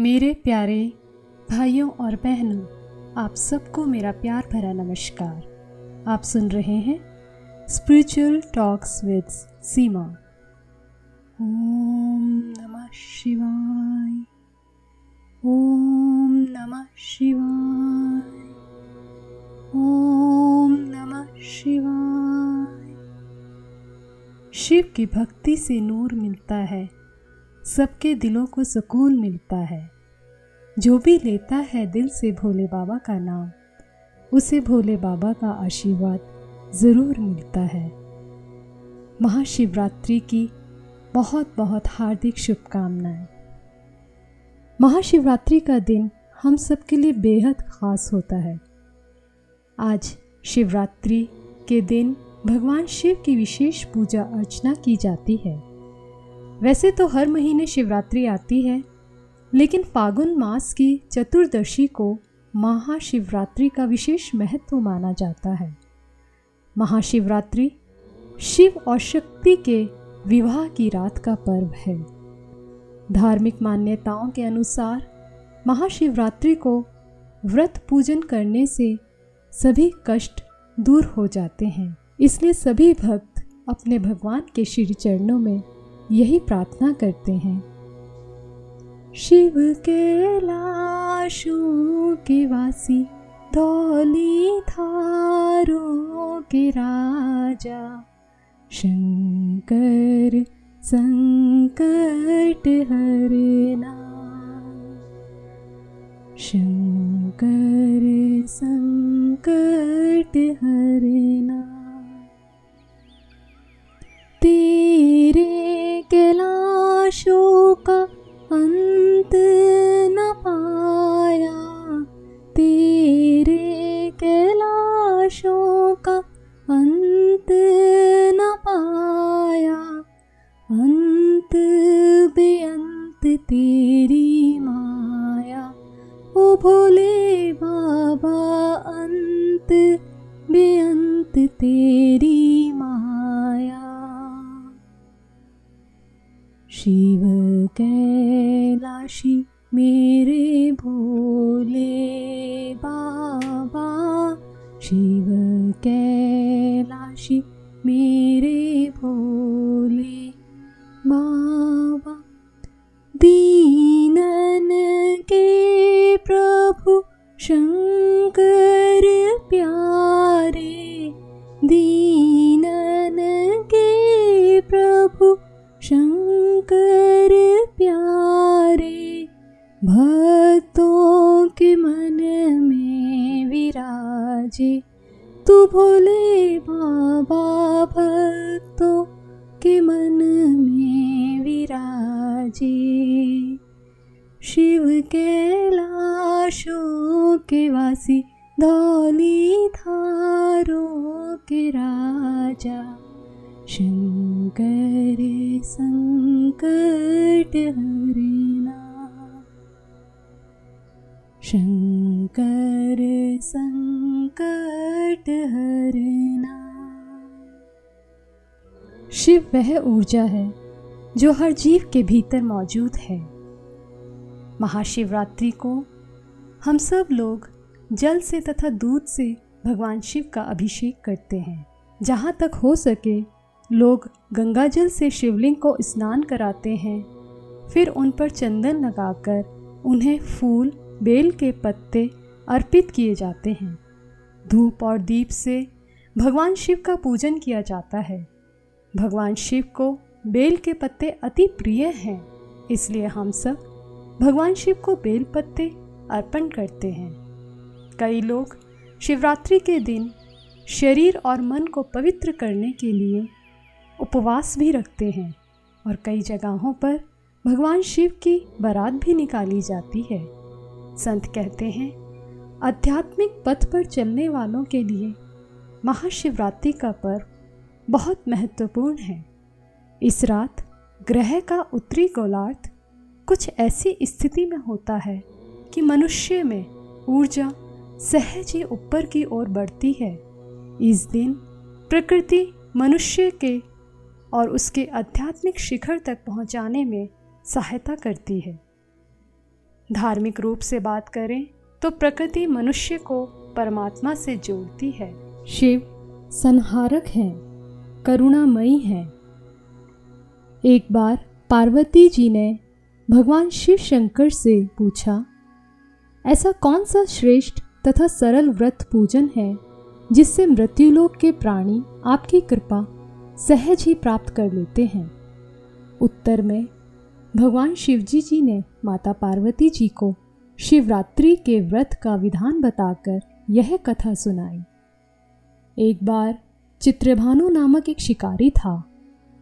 मेरे प्यारे भाइयों और बहनों, आप सबको मेरा प्यार भरा नमस्कार। आप सुन रहे हैं स्पिरिचुअल टॉक्स विद सीमा ओम नमः शिवाय। ओम नमः शिवाय। ओम नमः शिवाय। शिव की भक्ति से नूर मिलता है। सबके दिलों को सुकून मिलता है। जो भी लेता है दिल से भोले बाबा का नाम, उसे भोले बाबा का आशीर्वाद ज़रूर मिलता है। महाशिवरात्रि की बहुत बहुत हार्दिक शुभकामनाएँ। महाशिवरात्रि का दिन हम सबके लिए बेहद ख़ास होता है। आज शिवरात्रि के दिन भगवान शिव की विशेष पूजा अर्चना की जाती है। वैसे तो हर महीने शिवरात्रि आती है, लेकिन फागुन मास की चतुर्दशी को महाशिवरात्रि का विशेष महत्व माना जाता है। महाशिवरात्रि शिव और शक्ति के विवाह की रात का पर्व है। धार्मिक मान्यताओं के अनुसार महाशिवरात्रि को व्रत पूजन करने से सभी कष्ट दूर हो जाते हैं। इसलिए सभी भक्त अपने भगवान के श्री चरणों में यही प्रार्थना करते हैं। शिव के लाशों के वासी, धौली थारों के राजा, शंकर संकट हरना शंकर संकट हरना कैलाशी मेरे भोले बाबा दीनन के प्रभु शंकर प्यारे, दीनन के प्रभु शंकर प्यारे, भक्तों के मन में विराजे। भोले बाबा भक्तों के मन में विराजे। शिव कैलाशों के वासी धौली धारों के राजा। शंकर संकट हरना शंकर संकट हरना। शिव वह ऊर्जा है, जो हर जीव के भीतर मौजूद है। महाशिवरात्रि को हम सब लोग जल से तथा दूध से भगवान शिव का अभिषेक करते हैं। जहाँ तक हो सके, लोग गंगा जल से शिवलिंग को स्नान कराते हैं। फिर उन पर चंदन लगाकर उन्हें फूल, बेल के पत्ते अर्पित किए जाते हैं। धूप और दीप से भगवान शिव का पूजन किया जाता है। भगवान शिव को बेल के पत्ते अति प्रिय हैं, इसलिए हम सब भगवान शिव को बेल पत्ते अर्पण करते हैं। कई लोग शिवरात्रि के दिन शरीर और मन को पवित्र करने के लिए उपवास भी रखते हैं और कई जगहों पर भगवान शिव की बारात भी निकाली जाती है। संत कहते हैं आध्यात्मिक पथ पर चलने वालों के लिए महाशिवरात्रि का पर्व बहुत महत्वपूर्ण है। इस रात ग्रह का उत्तरी गोलार्थ कुछ ऐसी स्थिति में होता है कि मनुष्य में ऊर्जा सहज ही ऊपर की ओर बढ़ती है। इस दिन प्रकृति मनुष्य के और उसके आध्यात्मिक शिखर तक पहुँचाने में सहायता करती है। धार्मिक रूप से बात करें तो प्रकृति मनुष्य को परमात्मा से जोड़ती है। शिव, संहारक हैं, करुणामयी हैं। एक बार पार्वती जी ने भगवान शिव शंकर से पूछा, ऐसा कौन सा श्रेष्ठ तथा सरल व्रत पूजन है, जिससे मृत्युलोक के प्राणी आपकी कृपा सहज ही प्राप्त कर लेते हैं? उत्तर में, भगवान शिवजी जी ने माता पार्वती जी को शिवरात्रि के व्रत का विधान बताकर यह कथा सुनाई। एक बार चित्रभानु नामक एक शिकारी था।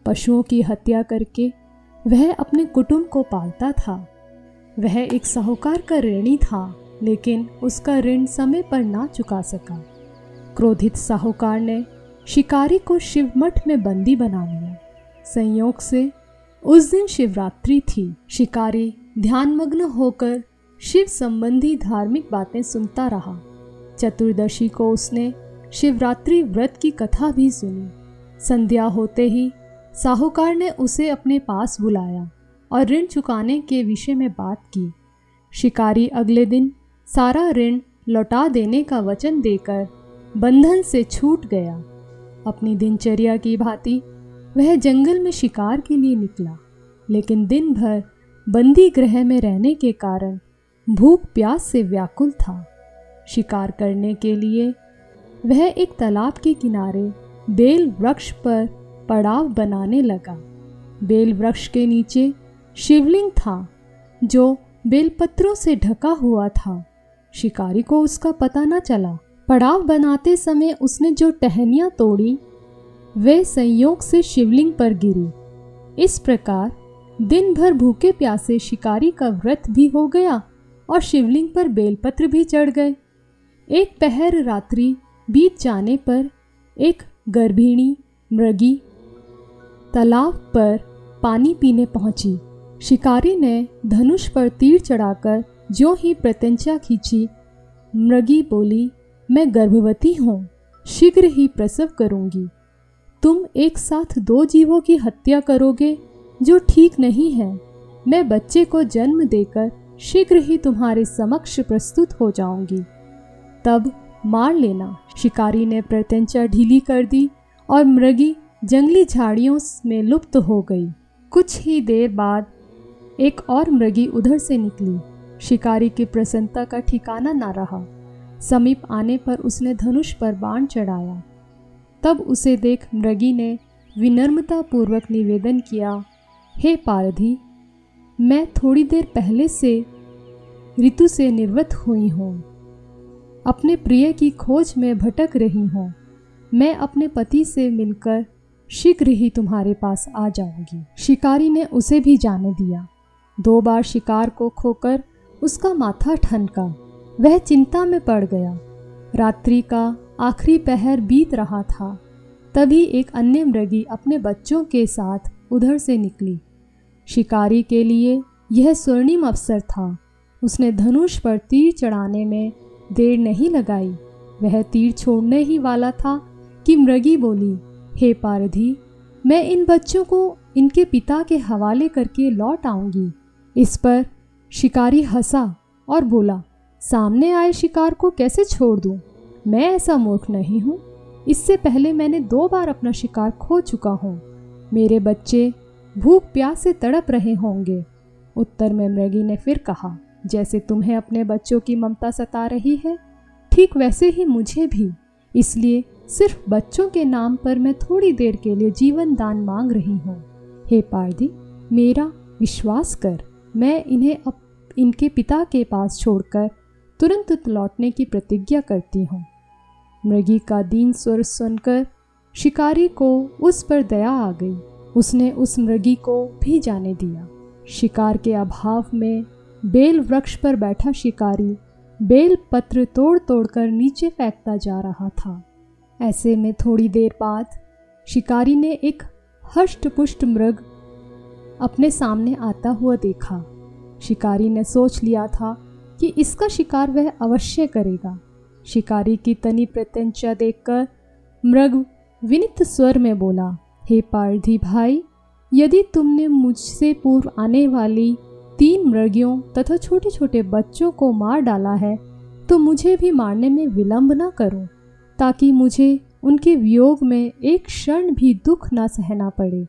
पशुओं की हत्या करके वह अपने कुटुंब को पालता था। वह एक साहूकार का ऋणी था, लेकिन उसका ऋण समय पर ना चुका सका। क्रोधित साहूकार ने शिकारी को शिवमठ में बंदी बना लिया। संयोग से उस दिन शिवरात्रि थी। शिकारी ध्यानमग्न होकर शिव संबंधी धार्मिक बातें सुनता रहा। चतुर्दशी को उसने शिवरात्रि व्रत की कथा भी सुनी। संध्या होते ही साहूकार ने उसे अपने पास बुलाया और ऋण चुकाने के विषय में बात की। शिकारी अगले दिन सारा ऋण लौटा देने का वचन देकर बंधन से छूट गया। अपनी दिनचर्या की भांति वह जंगल में शिकार के लिए निकला, लेकिन दिन भर बंदी ग्रह में रहने के कारण भूख प्यास से व्याकुल था। शिकार करने के लिए वह एक तालाब के किनारे बेल वृक्ष पर पड़ाव बनाने लगा। बेल वृक्ष के नीचे शिवलिंग था, जो बेलपत्रों से ढका हुआ था। शिकारी को उसका पता न चला। पड़ाव बनाते समय उसने जो टहनियाँ तोड़ी, वे संयोग से शिवलिंग पर गिरी। इस प्रकार दिन भर भूखे प्यासे शिकारी का व्रत भी हो गया। और शिवलिंग पर बेलपत्र भी चढ़ गए। एक पहर रात्रि बीत जाने पर एक गर्भिणी, मृगी तालाब पर पानी पीने पहुँची। शिकारी ने धनुष पर तीर चढ़ाकर जो ही प्रत्यंचा खींची, मृगी बोली, मैं गर्भवती हूँ, शीघ्र ही प्रसव करूँगी। तुम एक साथ दो जीवों की हत्या करोगे जो ठीक नहीं है। मैं बच्चे को जन्म देकर शीघ्र ही तुम्हारे समक्ष प्रस्तुत हो जाऊँगी। तब मार लेना। शिकारी ने प्रत्यंचा ढीली कर दी और मृगी जंगली झाड़ियों में लुप्त हो गई। कुछ ही देर बाद एक और मृगी उधर से निकली। शिकारी की प्रसन्नता का ठिकाना ना रहा। समीप आने पर उसने धनुष पर बाण चढ़ाया। तब उसे देख मृगी ने विनम्रता पूर्वक निवेदन किया, हे पारधी मैं थोड़ी देर पहले से ऋतु से निर्वत हुई हूँ। अपने प्रिय की खोज में भटक रही हूँ। मैं अपने पति से मिलकर शीघ्र ही तुम्हारे पास आ जाऊँगी। शिकारी ने उसे भी जाने दिया। दो बार शिकार को खोकर उसका माथा ठनका। वह चिंता में पड़ गया। रात्रि का आखिरी पहर बीत रहा था। तभी एक अन्य मृगी अपने बच्चों के साथ उधर से निकली। शिकारी के लिए यह स्वर्णिम अवसर था। उसने धनुष पर तीर चढ़ाने में देर नहीं लगाई। वह तीर छोड़ने ही वाला था कि मृगी बोली, हे पारधी, मैं इन बच्चों को इनके पिता के हवाले करके लौट आऊँगी। इस पर शिकारी हंसा और बोला, सामने आए शिकार को कैसे छोड़ दूँ? मैं ऐसा मूर्ख नहीं हूँ। इससे पहले मैंने दो बार अपना शिकार खो चुका हूँ। मेरे बच्चे भूख प्यास से तड़प रहे होंगे। उत्तर में मृगी ने फिर कहा, जैसे तुम्हें अपने बच्चों की ममता सता रही है, ठीक वैसे ही मुझे भी। इसलिए सिर्फ़ बच्चों के नाम पर मैं थोड़ी देर के लिए जीवन दान मांग रही हूँ। हे पारदी मेरा विश्वास कर, मैं इन्हें अब इनके पिता के पास छोड़कर तुरंत लौटने की प्रतिज्ञा करती हूँ। मृगी का दीन स्वर सुनकर शिकारी को उस पर दया आ गई। उसने उस मृगी को भी जाने दिया। शिकार के अभाव में बेल वृक्ष पर बैठा शिकारी बेल पत्र तोड़ तोड़कर नीचे फेंकता जा रहा था। ऐसे में थोड़ी देर बाद शिकारी ने एक हष्ट पुष्ट मृग अपने सामने आता हुआ देखा। शिकारी ने सोच लिया था कि इसका शिकार वह अवश्य करेगा। शिकारी की तनी प्रत्यंचा देखकर मृग विनित स्वर में बोला हे पारधी भाई, यदि तुमने मुझसे पूर्व आने वाली तीन मृगियों तथा छोटे छोटे बच्चों को मार डाला है तो मुझे भी मारने में विलंब न करो, ताकि मुझे उनके वियोग में एक क्षण भी दुख न सहना पड़े।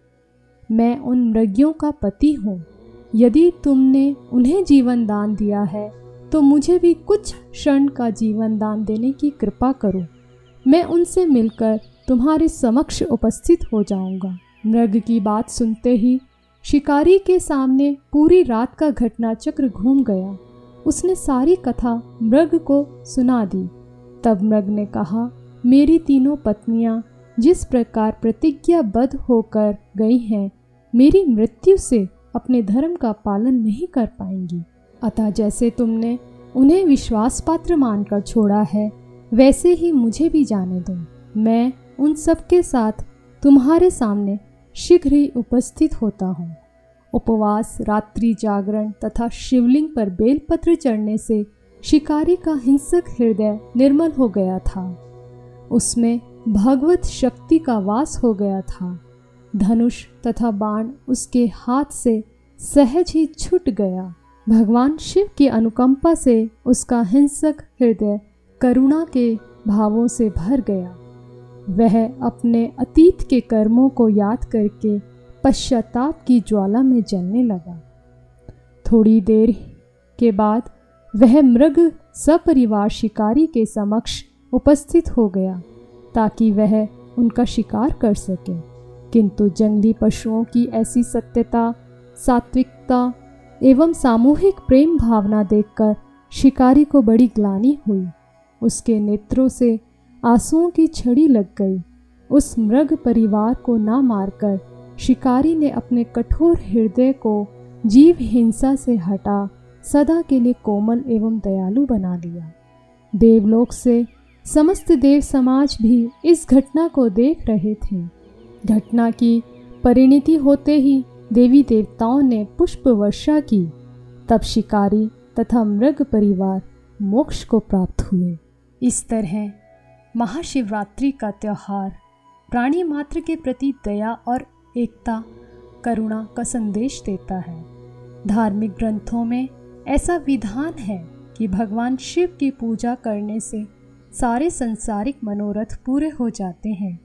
मैं उन मृगियों का पति हूँ। यदि तुमने उन्हें जीवन दान दिया है तो मुझे भी कुछ क्षण का जीवन दान देने की कृपा करो। मैं उनसे मिलकर तुम्हारे समक्ष उपस्थित हो जाऊँगा। मृग की बात सुनते ही शिकारी के सामने पूरी रात का घटना चक्र घूम गया। उसने सारी कथा मृग को सुना दी। तब मृग ने कहा, मेरी तीनों पत्नियाँ जिस प्रकार प्रतिज्ञाबद्ध होकर गई हैं, मेरी मृत्यु से अपने धर्म का पालन नहीं कर पाएँगी। अतः जैसे तुमने उन्हें विश्वास पात्र मानकर छोड़ा है, वैसे ही मुझे भी जाने दो। मैं उन सब के साथ तुम्हारे सामने शीघ्र ही उपस्थित होता हूँ। उपवास, रात्रि जागरण तथा शिवलिंग पर बेलपत्र चढ़ने से शिकारी का हिंसक हृदय निर्मल हो गया था। उसमें भगवत शक्ति का वास हो गया था। धनुष तथा बाण उसके हाथ से सहज ही छूट गया। भगवान शिव की अनुकंपा से उसका हिंसक हृदय करुणा के भावों से भर गया। वह अपने अतीत के कर्मों को याद करके पश्चाताप की ज्वाला में जलने लगा। थोड़ी देर के बाद वह मृग सपरिवार शिकारी के समक्ष उपस्थित हो गया, ताकि वह उनका शिकार कर सके। किंतु जंगली पशुओं की ऐसी सत्यता, सात्विकता एवं सामूहिक प्रेम भावना देखकर शिकारी को बड़ी ग्लानी हुई। उसके नेत्रों से आंसुओं की छड़ी लग गई। उस मृग परिवार को ना मारकर शिकारी ने अपने कठोर हृदय को जीव हिंसा से हटा, सदा के लिए कोमल एवं दयालु बना लिया। देवलोक से समस्त देव समाज भी इस घटना को देख रहे थे। घटना की परिणति होते ही देवी देवताओं ने पुष्प वर्षा की। तब शिकारी तथा मृग परिवार मोक्ष को प्राप्त हुए। इस तरह महाशिवरात्रि का त्यौहार। प्राणी मात्र के प्रति दया और एकता, करुणा का संदेश देता है। धार्मिक ग्रंथों में ऐसा विधान है कि भगवान शिव की पूजा करने से सारे संसारिक मनोरथ पूरे हो जाते हैं।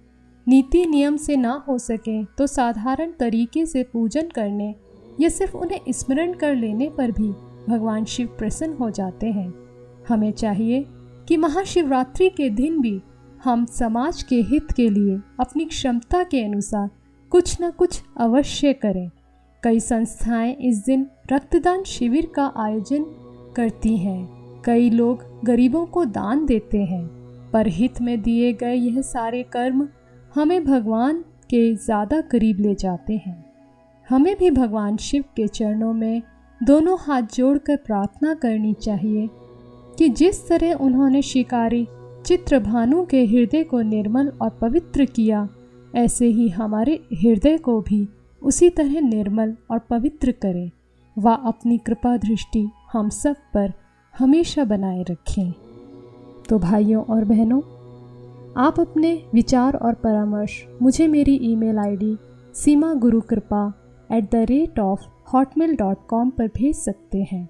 नीति नियम से ना हो सके तो साधारण तरीके से पूजन करने या सिर्फ़ उन्हें स्मरण कर लेने पर भी भगवान शिव प्रसन्न हो जाते हैं। हमें चाहिए कि महाशिवरात्रि के दिन भी हम समाज के हित के लिए अपनी क्षमता के अनुसार कुछ न कुछ अवश्य करें। कई संस्थाएँ इस दिन रक्तदान शिविर का आयोजन करती हैं। कई लोग गरीबों को दान देते हैं। पर हित में दिए गए यह सारे कर्म हमें भगवान के ज़्यादा करीब ले जाते हैं। हमें भी भगवान शिव के चरणों में दोनों हाथ जोड़कर प्रार्थना करनी चाहिए कि जिस तरह उन्होंने शिकारी चित्रभानु के हृदय को निर्मल और पवित्र किया, ऐसे ही हमारे हृदय को भी उसी तरह निर्मल और पवित्र करें। व अपनी कृपा दृष्टि हम सब पर हमेशा बनाए रखें। तो भाइयों और बहनों, आप अपने विचार और परामर्श मुझे मेरी email ID Seema Guru Kripa at the rate of Hotmail dot com पर भेज सकते हैं।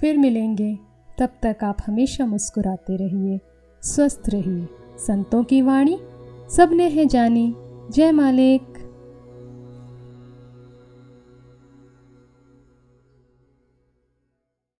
फिर मिलेंगे तब तक आप हमेशा मुस्कुराते रहिए, स्वस्थ रहिए। संतों की वाणी, सबने है जानी। जय मालिक।